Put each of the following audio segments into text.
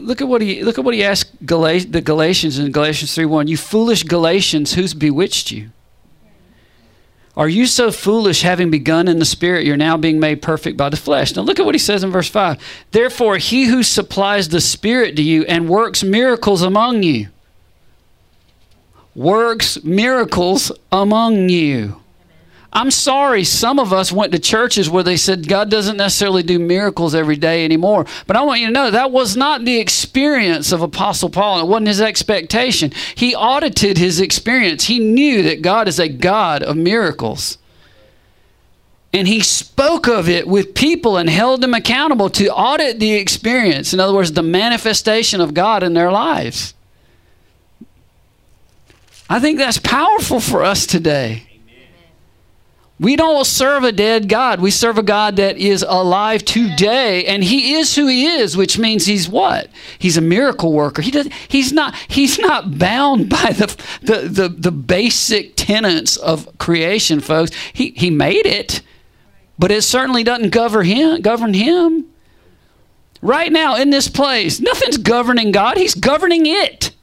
Look at what he look at what he asked Galat- the Galatians in Galatians 3:1. You foolish Galatians, who's bewitched you? Are you so foolish, having begun in the spirit, you're now being made perfect by the flesh? Now look at what he says in verse 5. Therefore, he who supplies the spirit to you and works miracles among you, works miracles among you. I'm sorry, some of us went to churches where they said God doesn't necessarily do miracles every day anymore. But I want you to know that was not the experience of Apostle Paul. It wasn't his expectation. He audited his experience. He knew that God is a God of miracles. And he spoke of it with people and held them accountable to audit the experience. In other words, the manifestation of God in their lives. I think that's powerful for us today. We don't serve a dead God. We serve a God that is alive today, and He is who He is, which means He's what? He's a miracle worker. He does. He's not. He's not bound by the the the, the basic tenets of creation, folks. He He made it, but it certainly doesn't govern Him. Govern Him. Right now in this place, nothing's governing God. He's governing it.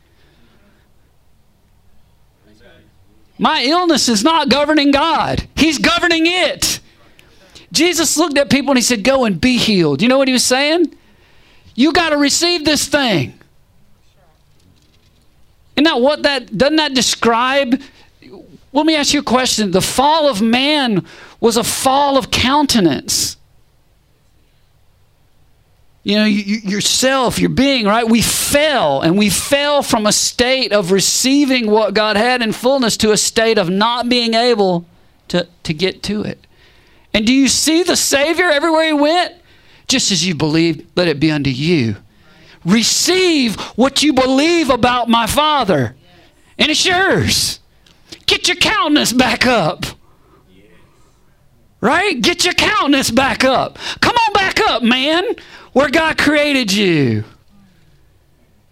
My illness is not governing God, He's governing it. Jesus looked at people and He said, Go and be healed. You know what He was saying? You got to receive this thing. Isn't that what that, doesn't that describe? Let me ask you a question. The fall of man was a fall of countenance you know, you, yourself, your being, right? We fell, and we fell from a state of receiving what God had in fullness to a state of not being able to, to get to it. And do you see the Savior everywhere He went? Just as you believe, let it be unto you. Receive what you believe about my Father, and it's yours. Get your countenance back up. Right? Get your countenance back up. Come on back up, man where God created you.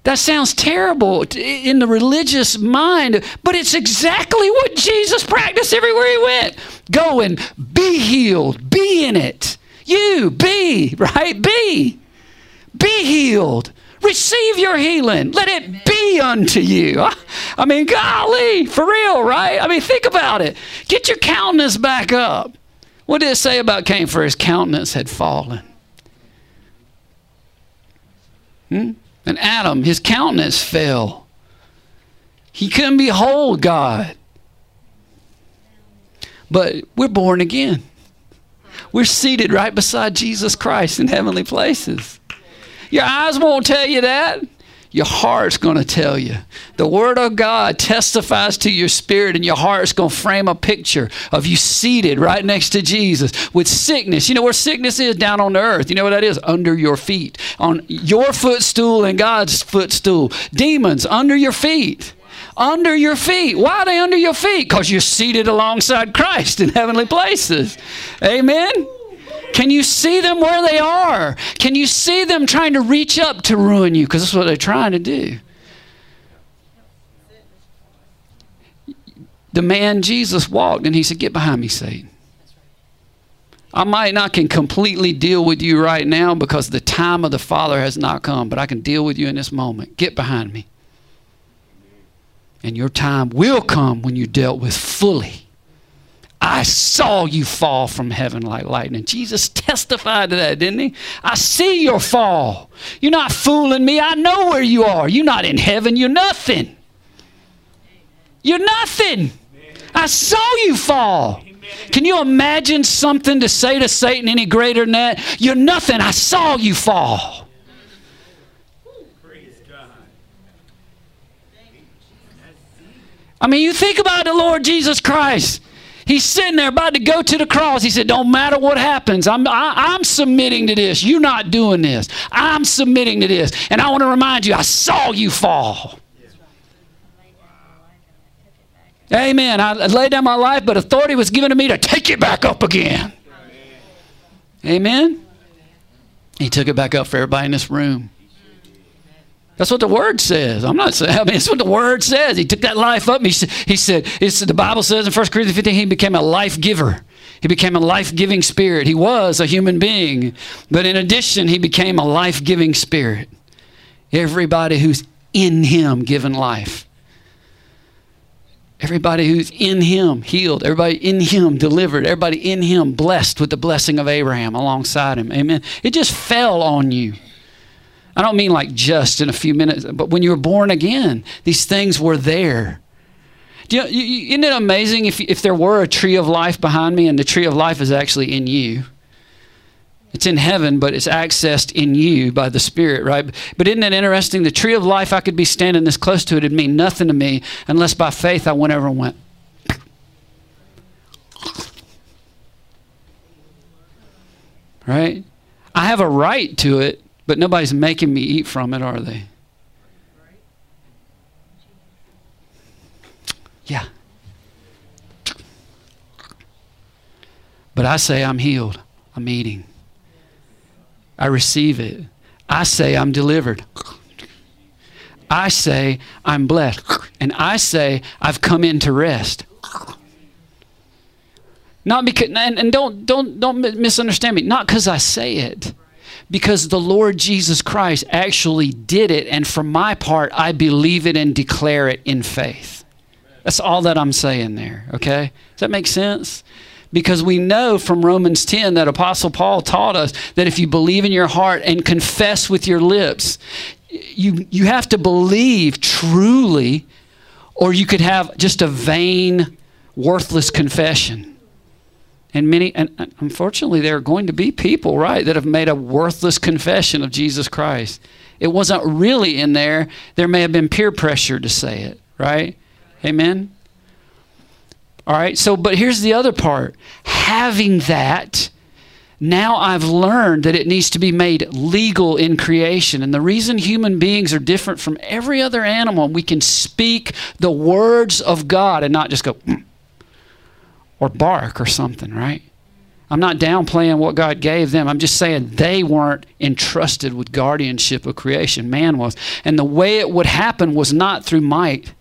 That sounds terrible in the religious mind, but it's exactly what Jesus practiced everywhere he went. Go and be healed, be in it. You, be, right? Be. Be healed. Receive your healing. Let it be unto you. I mean, golly, for real, right? I mean, think about it. Get your countenance back up. What did it say about Cain? For his countenance had fallen. Hmm? And Adam, his countenance fell. He couldn't behold God. But we're born again. We're seated right beside Jesus Christ in heavenly places. Your eyes won't tell you that your heart's going to tell you. The Word of God testifies to your spirit, and your heart's going to frame a picture of you seated right next to Jesus with sickness. You know where sickness is? Down on the earth. You know what that is? Under your feet. On your footstool and God's footstool. Demons under your feet. Under your feet. Why are they under your feet? Because you're seated alongside Christ in heavenly places. Amen. Can you see them where they are? Can you see them trying to reach up to ruin you? Because that's what they're trying to do. The man Jesus walked and he said, Get behind me, Satan. I might not can completely deal with you right now because the time of the Father has not come, but I can deal with you in this moment. Get behind me. And your time will come when you're dealt with fully. I saw you fall from heaven like lightning. Jesus testified to that, didn't he? I see your fall. You're not fooling me. I know where you are. You're not in heaven. You're nothing. You're nothing. I saw you fall. Can you imagine something to say to Satan any greater than that? You're nothing. I saw you fall. I mean, you think about the Lord Jesus Christ. He's sitting there about to go to the cross. He said, Don't matter what happens. I'm, I, am i am submitting to this. You're not doing this. I'm submitting to this. And I want to remind you, I saw you fall. Amen. I laid down my life, but authority was given to me to take it back up again. Amen. He took it back up for everybody in this room. That's what the word says. I'm not saying, I mean, it's what the word says. He took that life up. He, he said, it's, the Bible says in 1 Corinthians 15, he became a life giver. He became a life giving spirit. He was a human being, but in addition, he became a life giving spirit. Everybody who's in Him given life. Everybody who's in Him healed. Everybody in Him delivered. Everybody in Him blessed with the blessing of Abraham alongside Him. Amen. It just fell on you. I don't mean like just in a few minutes, but when you were born again, these things were there. You know, isn't it amazing if, if there were a tree of life behind me and the tree of life is actually in you? It's in heaven, but it's accessed in you by the Spirit, right? But isn't it interesting? The tree of life, I could be standing this close to it, it'd mean nothing to me unless by faith I went over and went. Right? I have a right to it, but nobody's making me eat from it, are they? Yeah. But I say I'm healed. I'm eating. I receive it. I say I'm delivered. I say I'm blessed. And I say I've come in to rest. Not because and, and don't don't don't misunderstand me. Not because I say it. Because the Lord Jesus Christ actually did it and for my part I believe it and declare it in faith. That's all that I'm saying there, okay? Does that make sense? because we know from Romans 10 that Apostle Paul taught us that if you believe in your heart and confess with your lips, you, you have to believe truly, or you could have just a vain, worthless confession. And many, and unfortunately, there are going to be people, right, that have made a worthless confession of Jesus Christ. It wasn't really in there. There may have been peer pressure to say it, right? Amen? All right, so, but here's the other part having that, now I've learned that it needs to be made legal in creation. And the reason human beings are different from every other animal, we can speak the words of God and not just go mm, or bark or something, right? I'm not downplaying what God gave them. I'm just saying they weren't entrusted with guardianship of creation. Man was. And the way it would happen was not through might,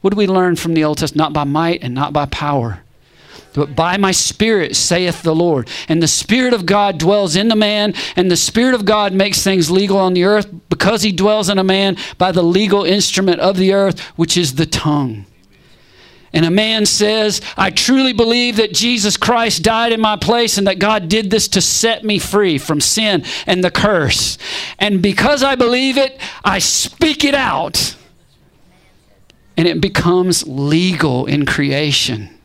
what do we learn from the Old Testament? Not by might and not by power, but by my spirit, saith the Lord. And the Spirit of God dwells in the man, and the Spirit of God makes things legal on the earth because he dwells in a man by the legal instrument of the earth, which is the tongue. And a man says, I truly believe that Jesus Christ died in my place and that God did this to set me free from sin and the curse. And because I believe it, I speak it out and it becomes legal in creation.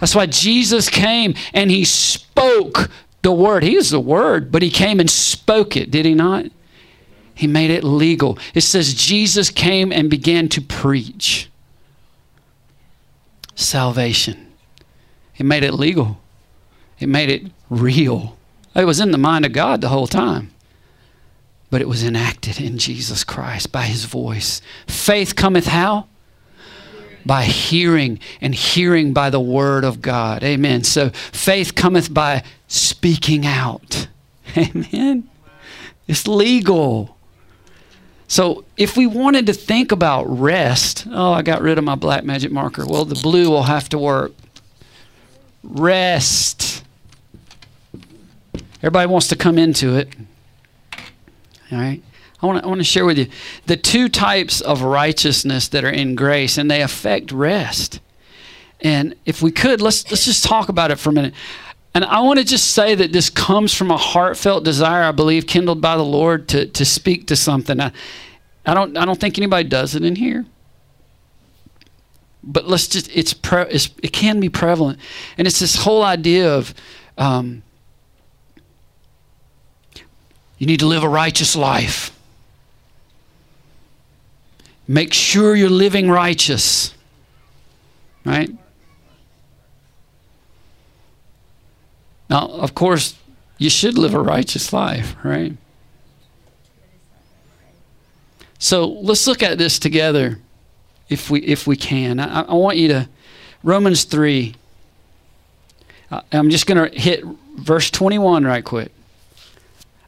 That's why Jesus came and he spoke the word. He is the word, but he came and spoke it, did he not? He made it legal. It says Jesus came and began to preach salvation. It made it legal, it made it real. It was in the mind of God the whole time but it was enacted in Jesus Christ by his voice. Faith cometh how? By hearing, and hearing by the word of God. Amen. So faith cometh by speaking out. Amen. It's legal. So if we wanted to think about rest, oh, I got rid of my black magic marker. Well, the blue will have to work. Rest. Everybody wants to come into it. All right. I want, to, I want to share with you the two types of righteousness that are in grace, and they affect rest. And if we could, let's let's just talk about it for a minute. And I want to just say that this comes from a heartfelt desire, I believe, kindled by the Lord to, to speak to something. I, I don't I don't think anybody does it in here. But let's just it's, pre, it's it can be prevalent, and it's this whole idea of um, you need to live a righteous life. Make sure you're living righteous. Right? Now, of course, you should live a righteous life, right? So let's look at this together if we if we can. I, I want you to Romans 3. Uh, I'm just going to hit verse 21 right quick.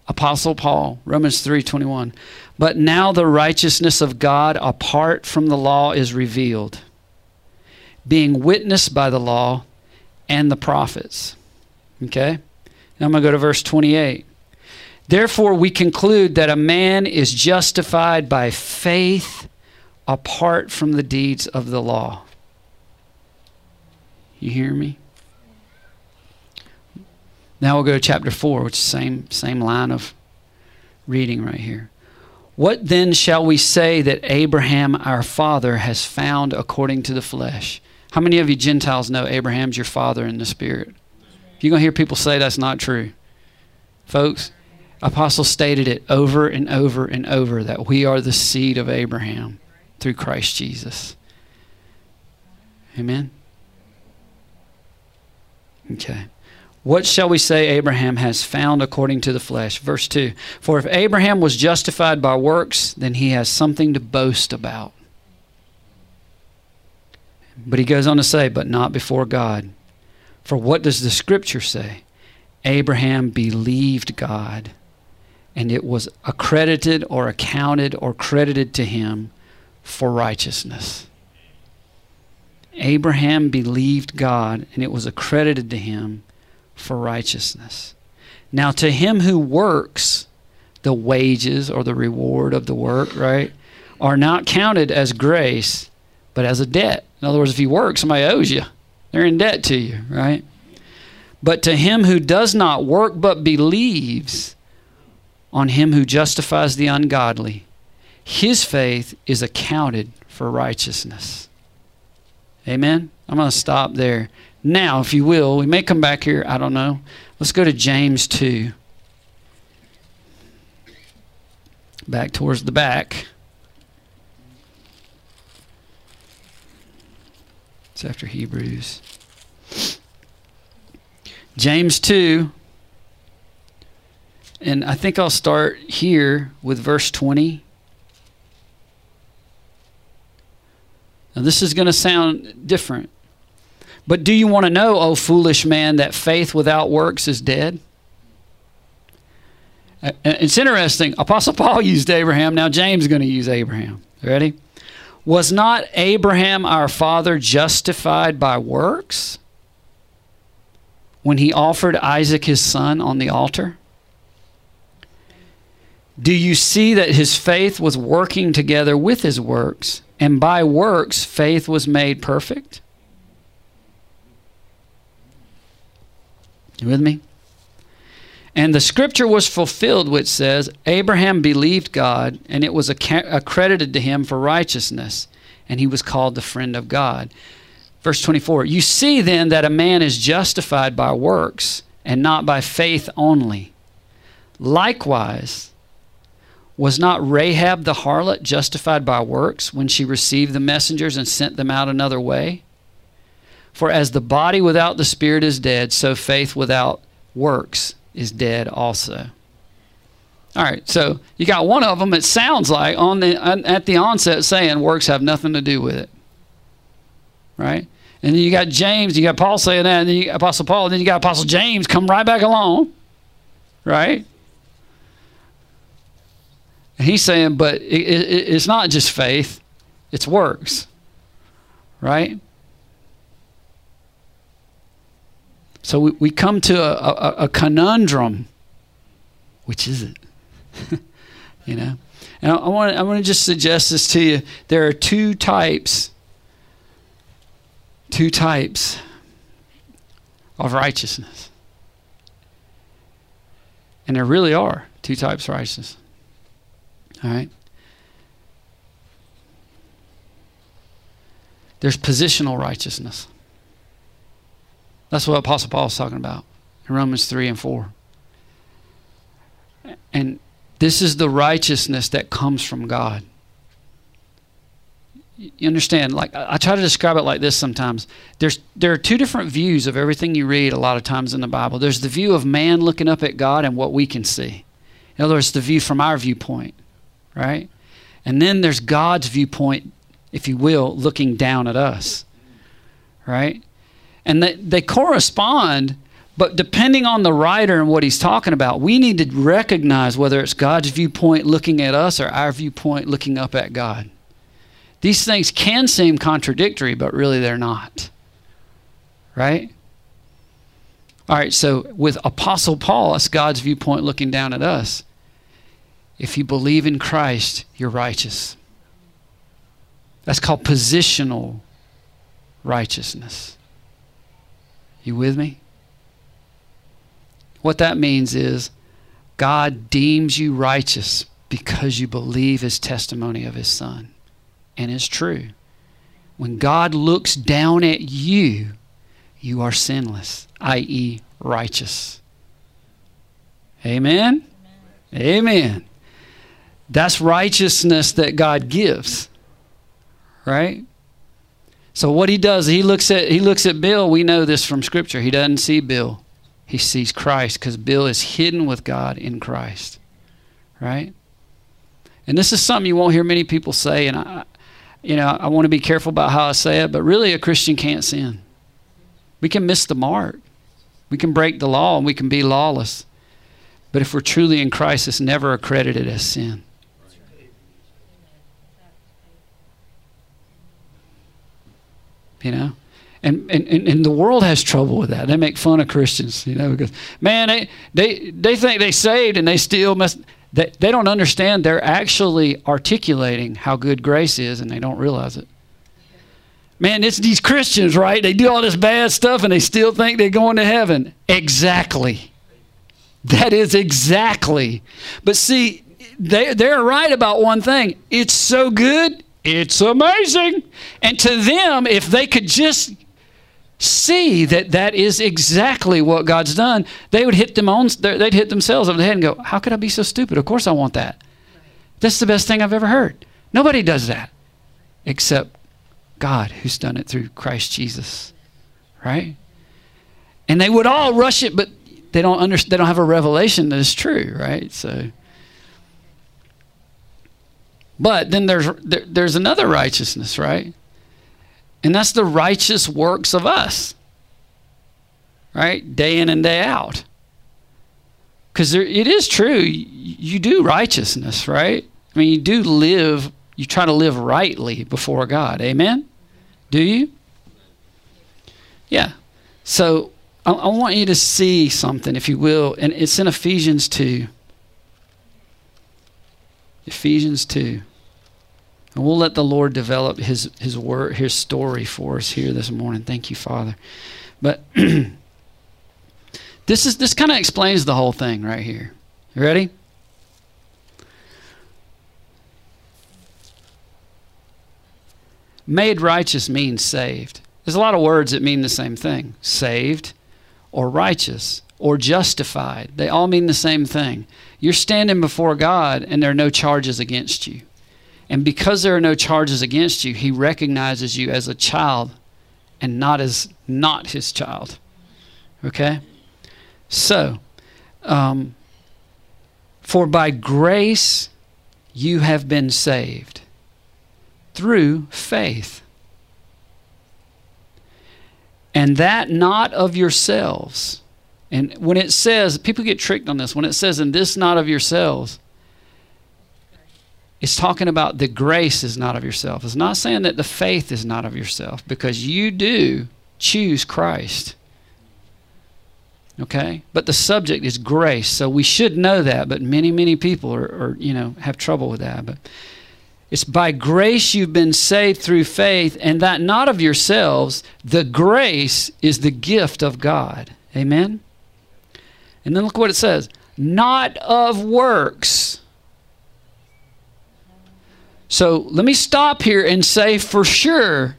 Apostle Paul, Romans 3:21. But now the righteousness of God apart from the law is revealed, being witnessed by the law and the prophets. Okay? Now I'm going to go to verse 28. Therefore, we conclude that a man is justified by faith apart from the deeds of the law. You hear me? Now we'll go to chapter 4, which is the same, same line of reading right here. What then shall we say that Abraham our father has found according to the flesh? How many of you Gentiles know Abraham's your father in the spirit? You're going to hear people say that's not true. Folks, Apostle stated it over and over and over that we are the seed of Abraham through Christ Jesus. Amen? Okay. What shall we say Abraham has found according to the flesh? Verse 2 For if Abraham was justified by works, then he has something to boast about. But he goes on to say, But not before God. For what does the scripture say? Abraham believed God, and it was accredited or accounted or credited to him for righteousness. Abraham believed God, and it was accredited to him for righteousness. Now, to him who works, the wages or the reward of the work, right, are not counted as grace, but as a debt. In other words, if you work, somebody owes you. They're in debt to you, right? But to him who does not work but believes on him who justifies the ungodly, his faith is accounted for righteousness. Amen? I'm going to stop there. Now, if you will, we may come back here. I don't know. Let's go to James 2. Back towards the back. It's after Hebrews. James 2. And I think I'll start here with verse 20. Now, this is going to sound different. But do you want to know, O foolish man, that faith without works is dead? Uh, uh, it's interesting. Apostle Paul used Abraham. Now James is going to use Abraham. Ready? Was not Abraham our father justified by works when he offered Isaac his son on the altar? Do you see that his faith was working together with his works, and by works faith was made perfect? You with me? And the scripture was fulfilled, which says, Abraham believed God, and it was accredited to him for righteousness, and he was called the friend of God. Verse 24 You see then that a man is justified by works, and not by faith only. Likewise, was not Rahab the harlot justified by works when she received the messengers and sent them out another way? For as the body without the spirit is dead, so faith without works is dead also. All right, so you got one of them. It sounds like on the at the onset saying works have nothing to do with it, right? And then you got James, you got Paul saying that, and then you got Apostle Paul, and then you got Apostle James come right back along, right? And he's saying, but it, it, it's not just faith; it's works, right? So we, we come to a, a, a conundrum. Which is it? you know? And I, want I want to just suggest this to you. There are two types, two types of righteousness. And there really are two types of righteousness. All right? There's positional righteousness. That's what Apostle Paul is talking about in Romans 3 and 4. And this is the righteousness that comes from God. You understand? Like I try to describe it like this sometimes. There's there are two different views of everything you read a lot of times in the Bible. There's the view of man looking up at God and what we can see. In other words, the view from our viewpoint, right? And then there's God's viewpoint, if you will, looking down at us. Right? And they, they correspond but depending on the writer and what he's talking about we need to recognize whether it's god's viewpoint looking at us or our viewpoint looking up at god these things can seem contradictory but really they're not right All right, so with Apostle Paul, that's God's viewpoint looking down at us. If you believe in Christ, you're righteous. That's called positional righteousness. You with me? What that means is God deems you righteous because you believe his testimony of his son and it's true. When God looks down at you, you are sinless, i.e., righteous. Amen? Amen? Amen. That's righteousness that God gives. Right? So what he does, he looks at he looks at Bill. We know this from scripture. He doesn't see Bill. He sees Christ cuz Bill is hidden with God in Christ. Right? And this is something you won't hear many people say and I you know, I want to be careful about how I say it, but really a Christian can't sin. We can miss the mark. We can break the law and we can be lawless. But if we're truly in Christ, it's never accredited as sin. You know? And, and, and the world has trouble with that. They make fun of Christians, you know, because man, they they, they think they saved and they still must they, they don't understand they're actually articulating how good grace is and they don't realize it. Man, it's these Christians, right? They do all this bad stuff and they still think they're going to heaven. Exactly. That is exactly. But see, they, they're right about one thing it's so good, it's amazing. And to them, if they could just see that that is exactly what God's done, they would hit them on, they'd hit themselves over the head and go, "How could I be so stupid? Of course I want that. That's the best thing I've ever heard. Nobody does that except God, who's done it through Christ Jesus, right? And they would all rush it, but they don't understand. They don't have a revelation that is true, right? So." But then there's there, there's another righteousness, right? And that's the righteous works of us, right? Day in and day out. Because it is true, you do righteousness, right? I mean, you do live, you try to live rightly before God. Amen? Do you? Yeah. So I, I want you to see something, if you will, and it's in Ephesians 2. Ephesians 2. And we'll let the Lord develop his his word his story for us here this morning. Thank you, Father. But this is this kind of explains the whole thing right here. You ready? Made righteous means saved. There's a lot of words that mean the same thing. Saved or righteous or justified. They all mean the same thing. You're standing before God and there are no charges against you. And because there are no charges against you, he recognizes you as a child and not as not his child. Okay? So, um, for by grace you have been saved through faith. And that not of yourselves. And when it says, people get tricked on this, when it says, and this not of yourselves, it's talking about the grace is not of yourself. It's not saying that the faith is not of yourself because you do choose Christ. Okay? But the subject is grace. So we should know that, but many, many people are, are you know, have trouble with that. But it's by grace you've been saved through faith, and that not of yourselves. The grace is the gift of God. Amen? And then look what it says not of works so let me stop here and say for sure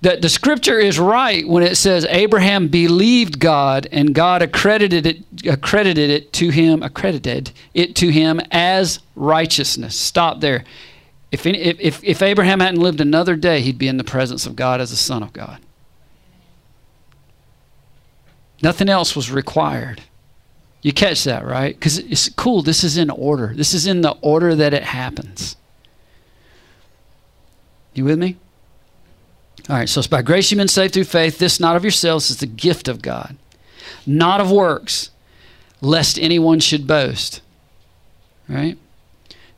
that the scripture is right when it says Abraham believed God and God accredited it accredited it to him accredited it to him as righteousness. Stop there. If, if, if Abraham hadn't lived another day, he'd be in the presence of God as a son of God. Nothing else was required. You catch that, right? Because it's cool. This is in order. This is in the order that it happens. You with me? All right, so it's by grace you've been saved through faith. This not of yourselves is the gift of God, not of works, lest anyone should boast. Right?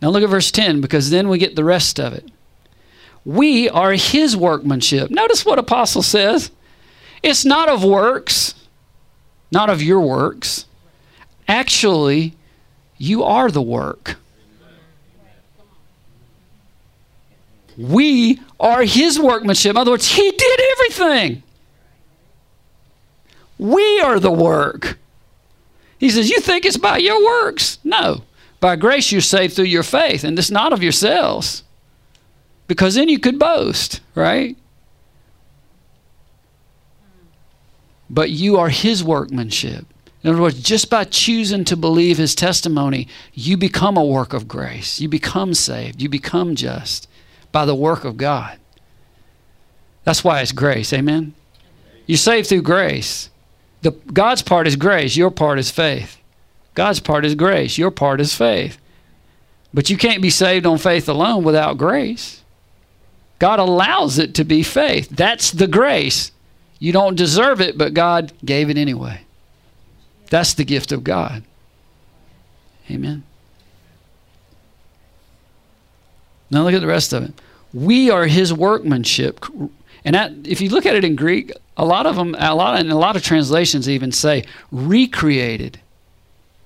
Now look at verse 10 because then we get the rest of it. We are his workmanship. Notice what Apostle says. It's not of works. not of your works. Actually, you are the work. We are his workmanship. In other words, he did everything. We are the work. He says, You think it's by your works? No. By grace you're saved through your faith, and it's not of yourselves. Because then you could boast, right? But you are his workmanship. In other words, just by choosing to believe his testimony, you become a work of grace. You become saved. You become just by the work of God. That's why it's grace. Amen? You're saved through grace. The, God's part is grace, your part is faith. God's part is grace, your part is faith. But you can't be saved on faith alone without grace. God allows it to be faith. That's the grace. You don't deserve it, but God gave it anyway. That's the gift of God. Amen. Now look at the rest of it. We are his workmanship. And that, if you look at it in Greek, a lot of them, a lot, and a lot of translations even say recreated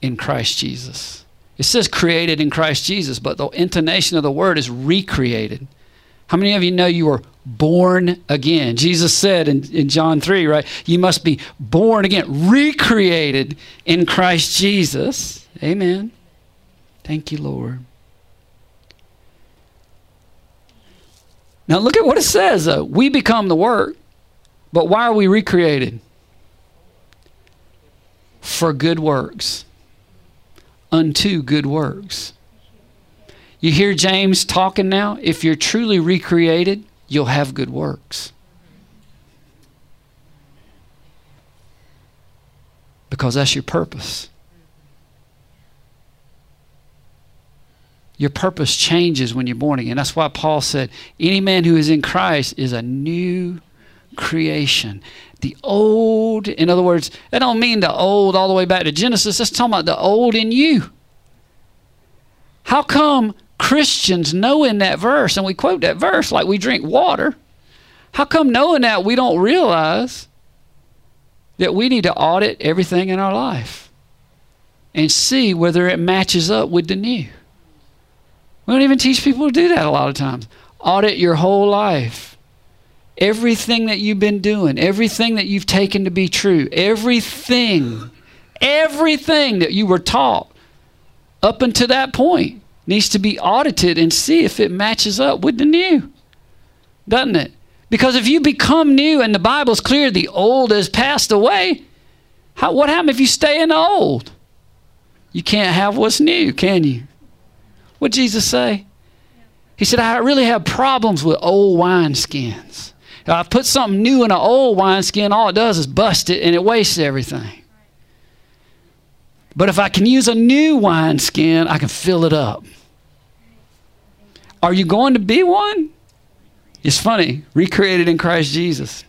in Christ Jesus. It says created in Christ Jesus, but the intonation of the word is recreated. How many of you know you were born again? Jesus said in, in John 3, right? You must be born again, recreated in Christ Jesus. Amen. Thank you, Lord. Now look at what it says though. We become the work, but why are we recreated? For good works. Unto good works. You hear James talking now? If you're truly recreated, you'll have good works. Because that's your purpose. Your purpose changes when you're born again. That's why Paul said, any man who is in Christ is a new creation. The old, in other words, that don't mean the old all the way back to Genesis. That's talking about the old in you. How come Christians knowing that verse, and we quote that verse like we drink water, how come knowing that we don't realize that we need to audit everything in our life and see whether it matches up with the new? We don't even teach people to do that a lot of times. Audit your whole life. Everything that you've been doing, everything that you've taken to be true, everything, everything that you were taught up until that point needs to be audited and see if it matches up with the new. Doesn't it? Because if you become new and the Bible's clear the old has passed away, how, what happens if you stay in the old? You can't have what's new, can you? What Jesus say? He said, I really have problems with old wineskins. If I put something new in an old wineskin, all it does is bust it and it wastes everything. But if I can use a new wineskin, I can fill it up. Are you going to be one? It's funny, recreated in Christ Jesus.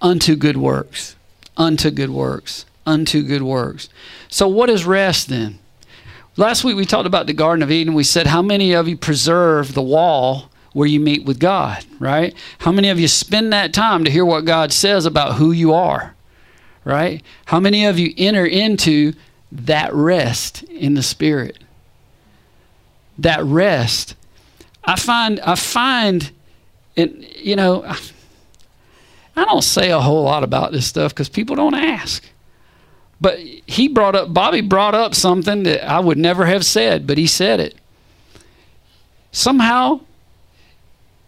Unto good works. Unto good works. Unto good works. So, what is rest then? Last week we talked about the Garden of Eden. We said, How many of you preserve the wall where you meet with God, right? How many of you spend that time to hear what God says about who you are? right? How many of you enter into that rest in the spirit? That rest. I find I find it you know I don't say a whole lot about this stuff cuz people don't ask. But he brought up Bobby brought up something that I would never have said, but he said it. Somehow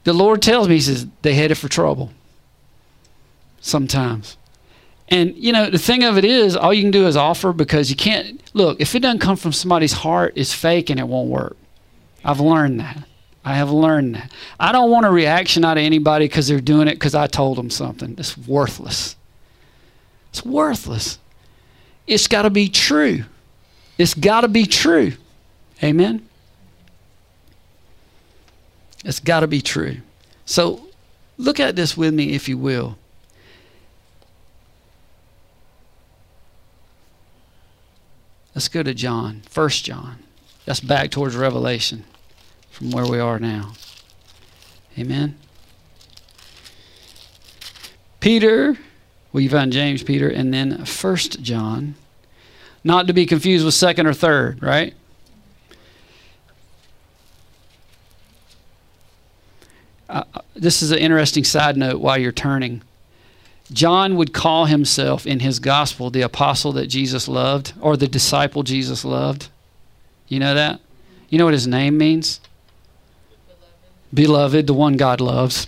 the Lord tells me he says they headed for trouble. Sometimes. And you know, the thing of it is, all you can do is offer because you can't look, if it doesn't come from somebody's heart, it's fake and it won't work. I've learned that. I have learned that. I don't want a reaction out of anybody because they're doing it because I told them something. It's worthless. It's worthless. It's got to be true. It's got to be true. Amen? It's got to be true. So look at this with me, if you will. Let's go to John, First John. That's back towards Revelation from where we are now. Amen. Peter Well, you found James, Peter, and then First John. Not to be confused with second or third, right? Uh, this is an interesting side note while you're turning. John would call himself in his gospel the apostle that Jesus loved or the disciple Jesus loved. You know that? You know what his name means? Beloved, Beloved the one God loves.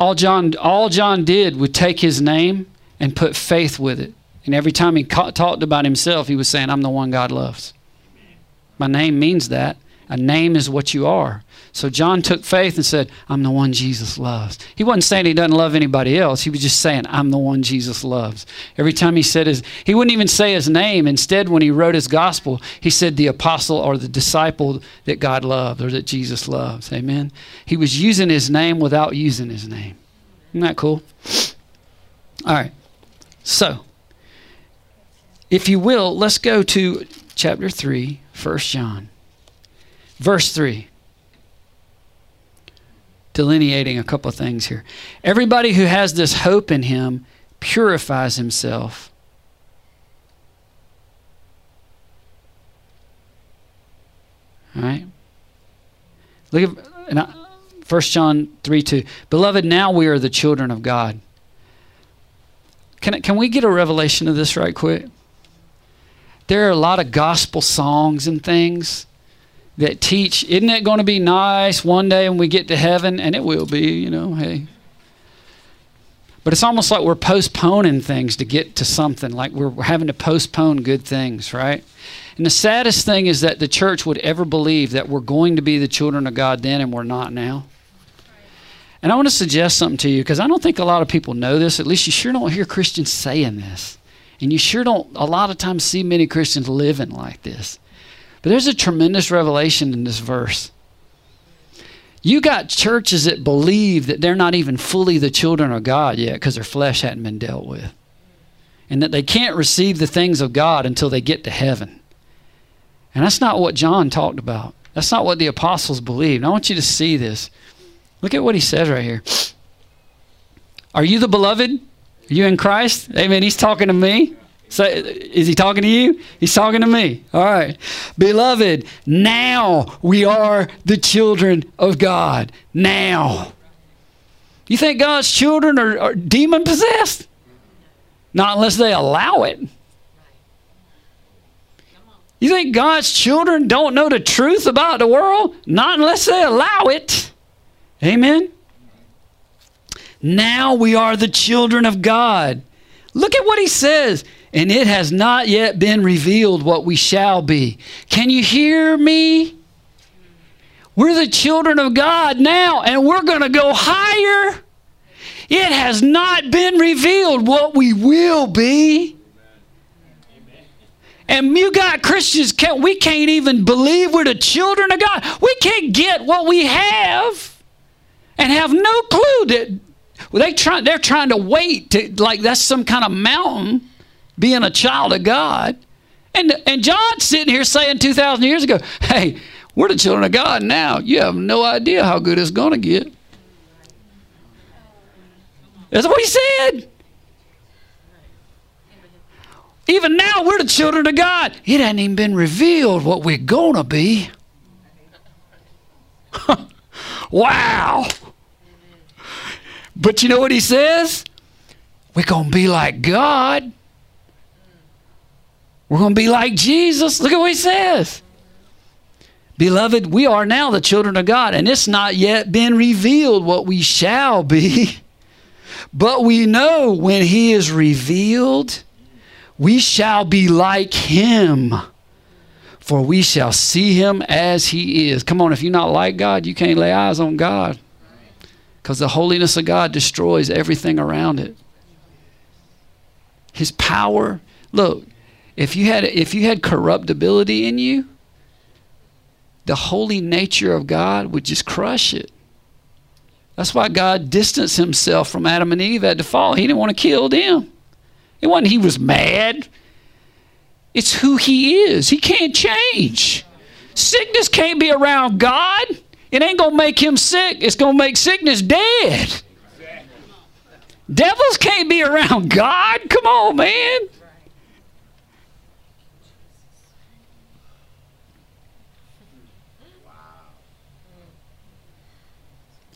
All John all John did was take his name and put faith with it. And every time he ca- talked about himself, he was saying, I'm the one God loves. My name means that. A name is what you are. So John took faith and said, I'm the one Jesus loves. He wasn't saying he doesn't love anybody else. He was just saying, I'm the one Jesus loves. Every time he said his, he wouldn't even say his name. Instead, when he wrote his gospel, he said the apostle or the disciple that God loved or that Jesus loves. Amen. He was using his name without using his name. Isn't that cool? All right. So, if you will, let's go to chapter 3, 1 John. Verse 3. Delineating a couple of things here. Everybody who has this hope in him purifies himself. All right? Look at 1 John 3 2. Beloved, now we are the children of God. Can, can we get a revelation of this right quick? There are a lot of gospel songs and things that teach, isn't it going to be nice one day when we get to heaven? And it will be, you know, hey. But it's almost like we're postponing things to get to something, like we're having to postpone good things, right? And the saddest thing is that the church would ever believe that we're going to be the children of God then and we're not now. And I want to suggest something to you because I don't think a lot of people know this. At least you sure don't hear Christians saying this. And you sure don't, a lot of times, see many Christians living like this. But there's a tremendous revelation in this verse. You got churches that believe that they're not even fully the children of God yet because their flesh hadn't been dealt with. And that they can't receive the things of God until they get to heaven. And that's not what John talked about. That's not what the apostles believed. I want you to see this. Look at what he says right here. Are you the beloved? Are you in Christ? Amen. He's talking to me. Is he talking to you? He's talking to me. All right. Beloved, now we are the children of God. Now. You think God's children are, are demon possessed? Not unless they allow it. You think God's children don't know the truth about the world? Not unless they allow it. Amen. Now we are the children of God. Look at what he says and it has not yet been revealed what we shall be. Can you hear me? We're the children of God now, and we're going to go higher. It has not been revealed what we will be. And you got Christians, can't, we can't even believe we're the children of God. We can't get what we have and have no clue that they try, they're trying to wait to, like that's some kind of mountain being a child of God. And, and John's sitting here saying 2,000 years ago, hey, we're the children of God now. You have no idea how good it's going to get. That's what he said. Even now, we're the children of God. It hasn't even been revealed what we're going to be. wow. But you know what he says? We're going to be like God. We're going to be like Jesus. Look at what he says. Beloved, we are now the children of God, and it's not yet been revealed what we shall be. But we know when he is revealed, we shall be like him, for we shall see him as he is. Come on, if you're not like God, you can't lay eyes on God because the holiness of God destroys everything around it. His power, look, if you had if you had corruptibility in you, the holy nature of God would just crush it. That's why God distanced himself from Adam and Eve at the fall. He didn't want to kill them. It wasn't he was mad. It's who he is. He can't change. Sickness can't be around God. It ain't going to make him sick. It's going to make sickness dead. Devils can't be around God. Come on, man.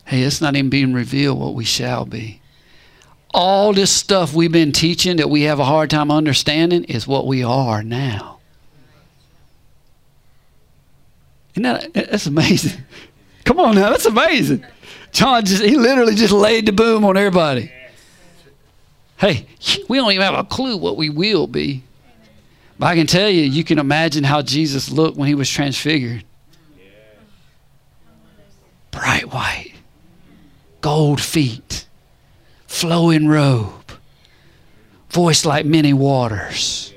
Hey, it's not even being revealed what we shall be. All this stuff we've been teaching that we have a hard time understanding is what we are now. Isn't that, that's amazing. Come on now, that's amazing. John just, he literally just laid the boom on everybody. Hey, we don't even have a clue what we will be. But I can tell you, you can imagine how Jesus looked when he was transfigured. Bright white gold feet, flowing robe, voice like many waters.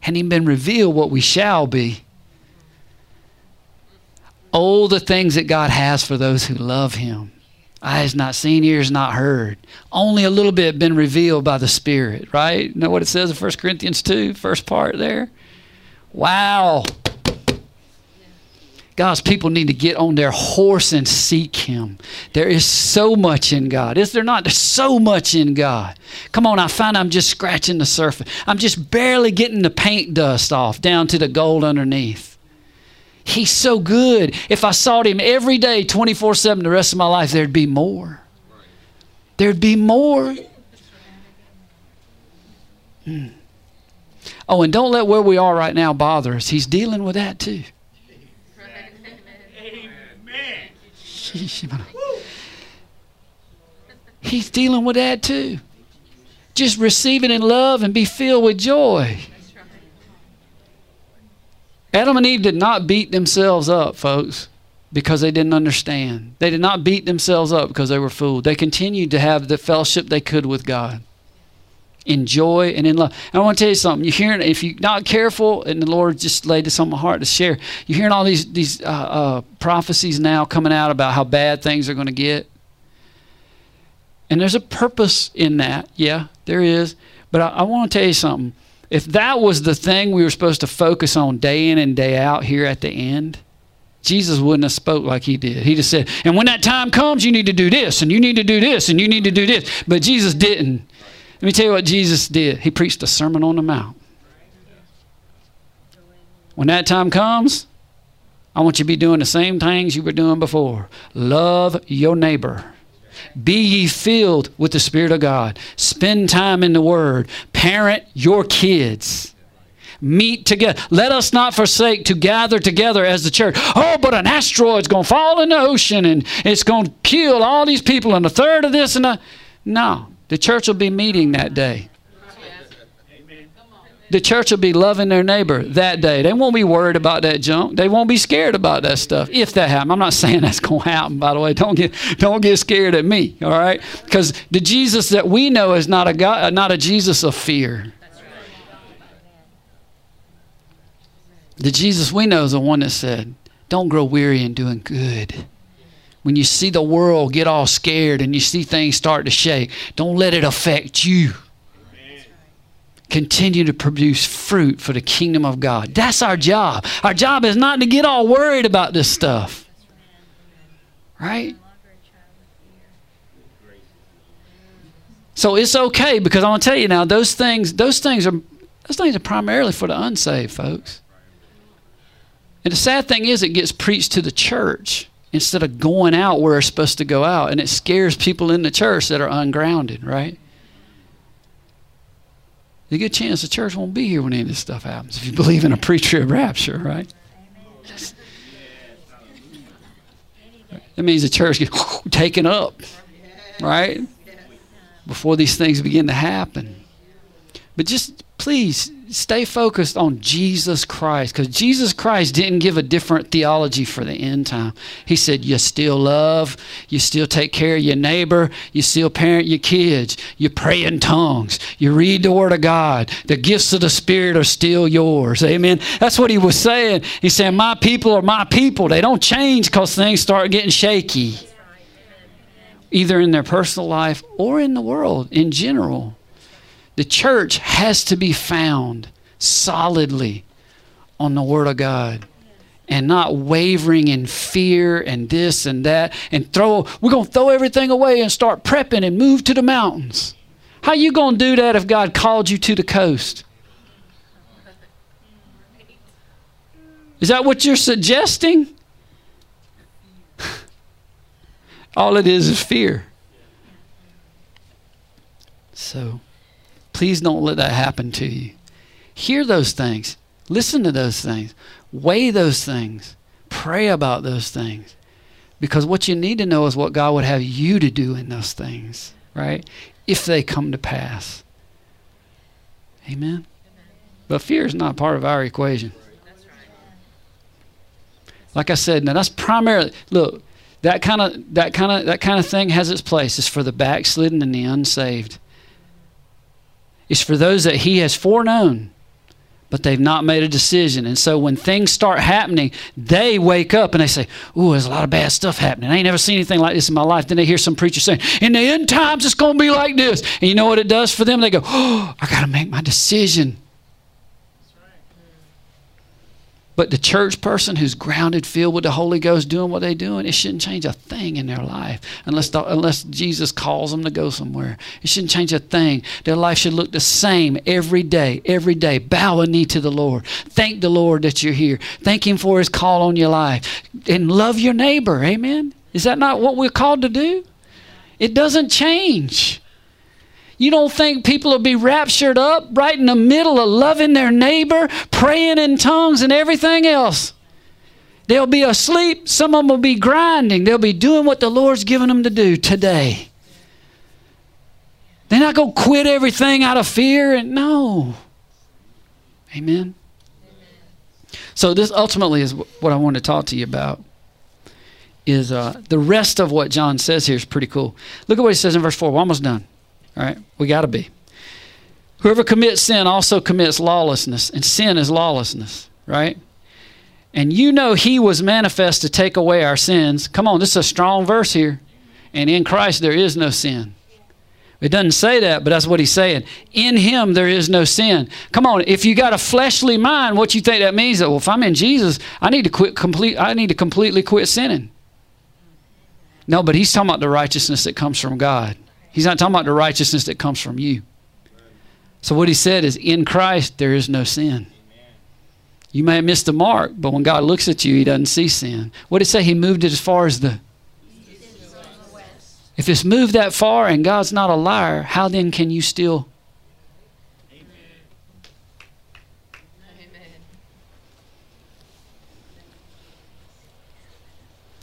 Hadn't even been revealed what we shall be. Oh, the things that God has for those who love Him. Eyes not seen, ears not heard. Only a little bit been revealed by the Spirit, right? Know what it says in 1 Corinthians 2, first part there? Wow. God's people need to get on their horse and seek Him. There is so much in God. Is there not? There's so much in God. Come on, I find I'm just scratching the surface. I'm just barely getting the paint dust off down to the gold underneath. He's so good. If I sought Him every day, 24 7, the rest of my life, there'd be more. There'd be more. Hmm. Oh, and don't let where we are right now bother us. He's dealing with that too. He's dealing with that too. Just receive it in love and be filled with joy. Adam and Eve did not beat themselves up, folks, because they didn't understand. They did not beat themselves up because they were fooled. They continued to have the fellowship they could with God in joy and in love. And I want to tell you something. You're hearing, if you're not careful, and the Lord just laid this on my heart to share, you're hearing all these these uh, uh, prophecies now coming out about how bad things are going to get. And there's a purpose in that. Yeah, there is. But I, I want to tell you something. If that was the thing we were supposed to focus on day in and day out here at the end, Jesus wouldn't have spoke like he did. He just said, and when that time comes, you need to do this, and you need to do this, and you need to do this. But Jesus didn't. Let me tell you what Jesus did. He preached a Sermon on the Mount. When that time comes, I want you to be doing the same things you were doing before. Love your neighbor. Be ye filled with the Spirit of God. Spend time in the Word. Parent your kids. Meet together. Let us not forsake to gather together as the church. Oh, but an asteroid's going to fall in the ocean and it's going to kill all these people and a third of this and a. No. The church will be meeting that day. The church will be loving their neighbor that day. They won't be worried about that junk. They won't be scared about that stuff if that happens. I'm not saying that's going to happen, by the way. Don't get don't get scared at me, all right? Because the Jesus that we know is not a God, not a Jesus of fear. The Jesus we know is the one that said, "Don't grow weary in doing good." When you see the world get all scared and you see things start to shake, don't let it affect you. Continue to produce fruit for the kingdom of God. That's our job. Our job is not to get all worried about this stuff. Right? So it's okay because I'm gonna tell you now, those things, those things are those things are primarily for the unsaved, folks. And the sad thing is it gets preached to the church instead of going out where it's supposed to go out. And it scares people in the church that are ungrounded, right? There's a good chance the church won't be here when any of this stuff happens if you believe in a pre trib rapture, right? That means the church gets taken up, right? Before these things begin to happen. But just please stay focused on Jesus Christ because Jesus Christ didn't give a different theology for the end time. He said, You still love, you still take care of your neighbor, you still parent your kids, you pray in tongues, you read the Word of God. The gifts of the Spirit are still yours. Amen. That's what he was saying. He's saying, My people are my people. They don't change because things start getting shaky, either in their personal life or in the world in general. The church has to be found solidly on the Word of God. and not wavering in fear and this and that and throw we're going to throw everything away and start prepping and move to the mountains. How you going to do that if god called you to the coast? Is that what you're suggesting? All it is is fear. So please don't let that happen to you hear those things listen to those things Weigh those things. Pray about those things. Because what you need to know is what God would have you to do in those things, right? If they come to pass. Amen? But fear is not part of our equation. Like I said, now that's primarily look, that kind of that kind of that kind of thing has its place. It's for the backslidden and the unsaved. It's for those that he has foreknown but they've not made a decision. And so when things start happening, they wake up and they say, Ooh, there's a lot of bad stuff happening. I ain't never seen anything like this in my life. Then they hear some preacher saying, In the end times, it's going to be like this. And you know what it does for them? They go, Oh, I got to make my decision. But the church person who's grounded, filled with the Holy Ghost, doing what they're doing, it shouldn't change a thing in their life unless, the, unless Jesus calls them to go somewhere. It shouldn't change a thing. Their life should look the same every day, every day. Bow a knee to the Lord. Thank the Lord that you're here. Thank Him for His call on your life. And love your neighbor. Amen? Is that not what we're called to do? It doesn't change. You don't think people will be raptured up right in the middle of loving their neighbor, praying in tongues, and everything else? They'll be asleep. Some of them will be grinding. They'll be doing what the Lord's given them to do today. They're not going to quit everything out of fear. And no. Amen. So this ultimately is what I want to talk to you about. Is uh, the rest of what John says here is pretty cool. Look at what he says in verse four. We're almost done. Right? We got to be. Whoever commits sin also commits lawlessness, and sin is lawlessness, right? And you know he was manifest to take away our sins. Come on, this is a strong verse here. And in Christ there is no sin. It doesn't say that, but that's what he's saying. In him there is no sin. Come on, if you got a fleshly mind, what you think that means? That well, if I'm in Jesus, I need to quit complete I need to completely quit sinning. No, but he's talking about the righteousness that comes from God. He's not talking about the righteousness that comes from you. So what he said is, in Christ there is no sin. You may have missed the mark, but when God looks at you, he doesn't see sin. What did it say? He moved it as far as the. If it's moved that far and God's not a liar, how then can you still?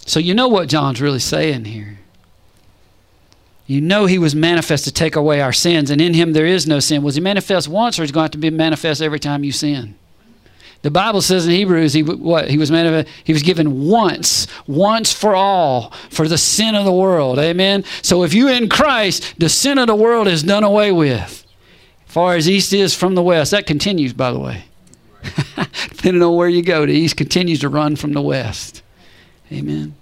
So you know what John's really saying here. You know he was manifest to take away our sins, and in him there is no sin. Was he manifest once, or is he going to to be manifest every time you sin? The Bible says in Hebrews, he what he was manifest, he was given once, once for all, for the sin of the world. Amen. So if you in Christ, the sin of the world is done away with. Far as east is from the west, that continues, by the way. Depending on where you go, the east continues to run from the west. Amen.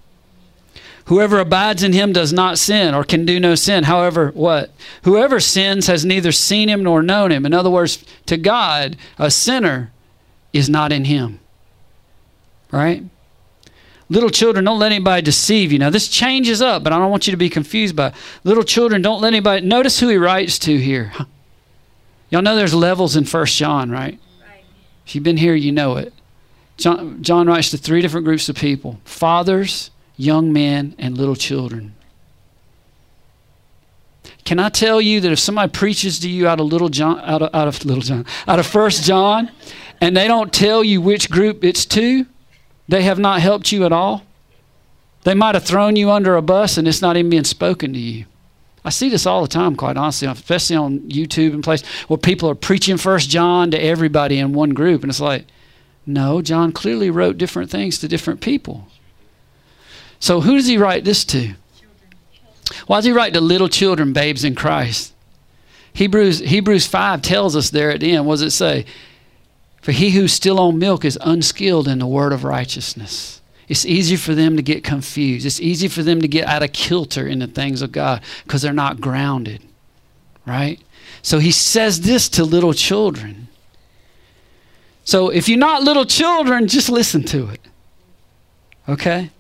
Whoever abides in him does not sin or can do no sin. However, what? Whoever sins has neither seen him nor known him. In other words, to God, a sinner is not in him. Right? Little children, don't let anybody deceive you. Now, this changes up, but I don't want you to be confused by it. Little children, don't let anybody. Notice who he writes to here. Y'all know there's levels in First John, right? right? If you've been here, you know it. John, John writes to three different groups of people fathers, young men, and little children. Can I tell you that if somebody preaches to you out of little John, out of, out of little John, out of First John, and they don't tell you which group it's to, they have not helped you at all. They might have thrown you under a bus and it's not even being spoken to you. I see this all the time, quite honestly, especially on YouTube and places where people are preaching First John to everybody in one group, and it's like, no, John clearly wrote different things to different people. So who does he write this to? Why does he write to little children, babes in Christ? Hebrews, Hebrews 5 tells us there at the end, what does it say? For he who's still on milk is unskilled in the word of righteousness. It's easy for them to get confused. It's easy for them to get out of kilter in the things of God because they're not grounded, right? So he says this to little children. So if you're not little children, just listen to it. Okay?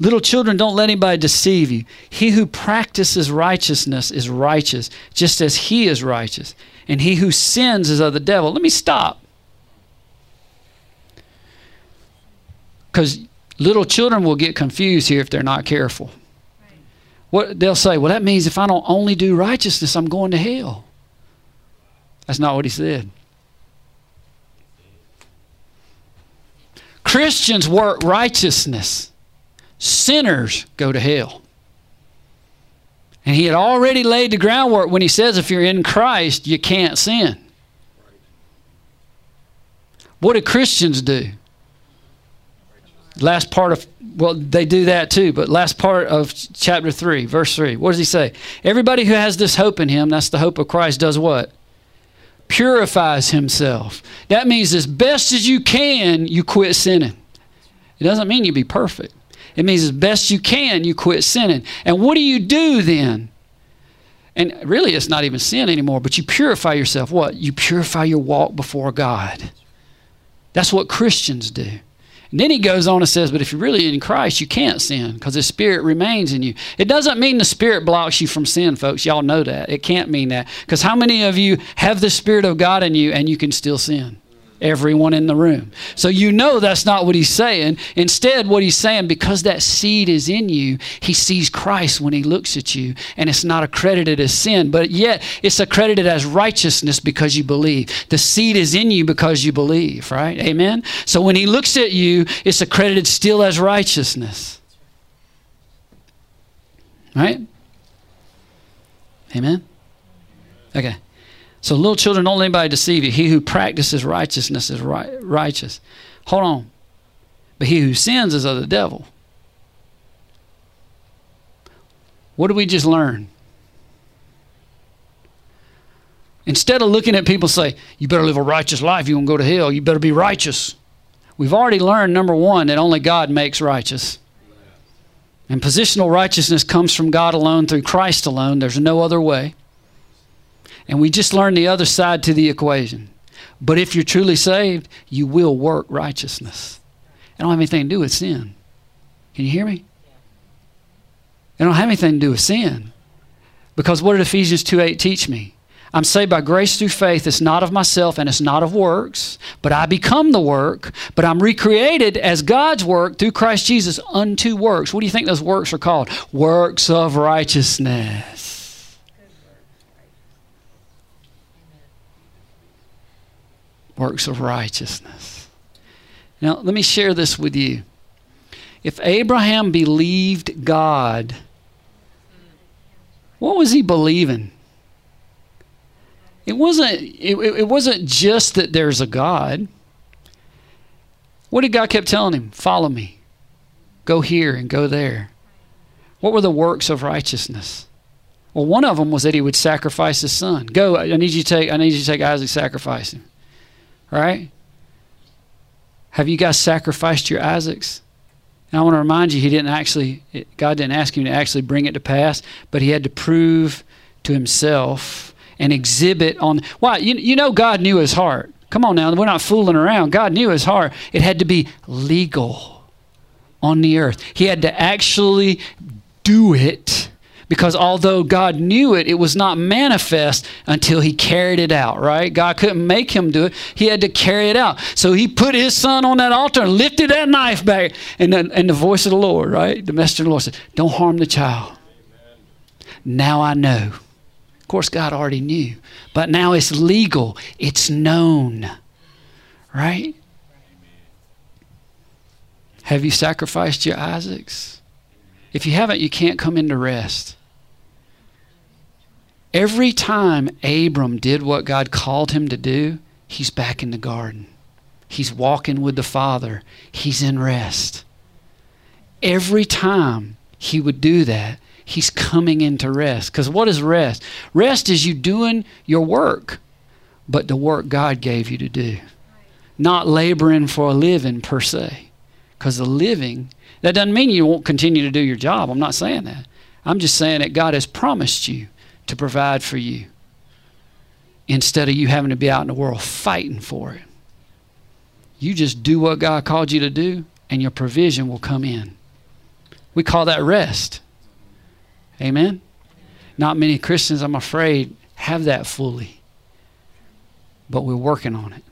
Little children, don't let anybody deceive you. He who practices righteousness is righteous, just as he is righteous. And he who sins is of the devil. Let me stop. Because little children will get confused here if they're not careful. What they'll say, well, that means if I don't only do righteousness, I'm going to hell. That's not what he said. Christians work righteousness sinners go to hell. And he had already laid the groundwork when he says if you're in Christ, you can't sin. What do Christians do? Last part of, well, they do that too, but last part of chapter 3, verse 3, what does he say? Everybody who has this hope in him, that's the hope of Christ, does what? Purifies himself. That means as best as you can, you quit sinning. It doesn't mean you be perfect. It means as best you can, you quit sinning. And what do you do then? And really, it's not even sin anymore, but you purify yourself. What? You purify your walk before God. That's what Christians do. And then he goes on and says, But if you're really in Christ, you can't sin because the Spirit remains in you. It doesn't mean the Spirit blocks you from sin, folks. Y'all know that. It can't mean that. Because how many of you have the Spirit of God in you and you can still sin? Everyone in the room. So you know that's not what he's saying. Instead, what he's saying, because that seed is in you, he sees Christ when he looks at you, and it's not accredited as sin, but yet it's accredited as righteousness because you believe. The seed is in you because you believe, right? Amen? So when he looks at you, it's accredited still as righteousness. Right? Amen? Okay. So, little children, don't let anybody deceive you. He who practices righteousness is right, righteous. Hold on. But he who sins is of the devil. What did we just learn? Instead of looking at people say, you better live a righteous life, you won't go to hell, you better be righteous. We've already learned, number one, that only God makes righteous. And positional righteousness comes from God alone through Christ alone. There's no other way. And we just learned the other side to the equation. But if you're truly saved, you will work righteousness. It don't have anything to do with sin. Can you hear me? It don't have anything to do with sin. Because what did Ephesians 2.8 teach me? I'm saved by grace through faith. It's not of myself and it's not of works, but I become the work. But I'm recreated as God's work through Christ Jesus unto works. What do you think those works are called? Works of righteousness. Works of righteousness. Now, let me share this with you. If Abraham believed God, what was he believing? It wasn't, it, it wasn't just that there's a God. What did God kept telling him? Follow me. Go here and go there. What were the works of righteousness? Well, one of them was that he would sacrifice his son. Go, I need you to take, I need you to take Isaac, sacrifice him right? Have you guys sacrificed your Isaacs? And I want to remind you, he didn't actually, God didn't ask him to actually bring it to pass, but he had to prove to himself and exhibit on. Why? You, you know, God knew his heart. Come on now, we're not fooling around. God knew his heart. It had to be legal on the earth. He had to actually do it because although God knew it, it was not manifest until he carried it out, right? God couldn't make him do it. He had to carry it out. So he put his son on that altar and lifted that knife back. And, then, and the voice of the Lord, right? The messenger of the Lord said, Don't harm the child. Now I know. Of course, God already knew. But now it's legal, it's known, right? Have you sacrificed your Isaacs? If you haven't, you can't come into rest. Every time Abram did what God called him to do, he's back in the garden. He's walking with the Father. He's in rest. Every time he would do that, he's coming into rest. Because what is rest? Rest is you doing your work, but the work God gave you to do. Not laboring for a living per se. Because the living, that doesn't mean you won't continue to do your job. I'm not saying that. I'm just saying that God has promised you to provide for you instead of you having to be out in the world fighting for it. You just do what God called you to do, and your provision will come in. We call that rest. Amen? Not many Christians, I'm afraid, have that fully. But we're working on it.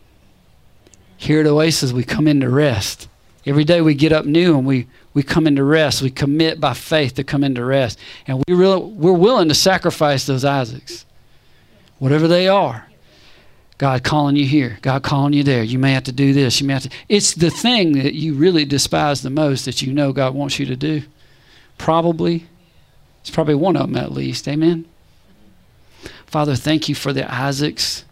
Here at Oasis, we come into rest. Every day we get up new and we, we come into rest. We commit by faith to come into rest. And we really, we're willing to sacrifice those Isaacs, whatever they are. God calling you here, God calling you there. You may have to do this. You may have to. It's the thing that you really despise the most that you know God wants you to do. Probably, it's probably one of them at least. Amen. Father, thank you for the Isaacs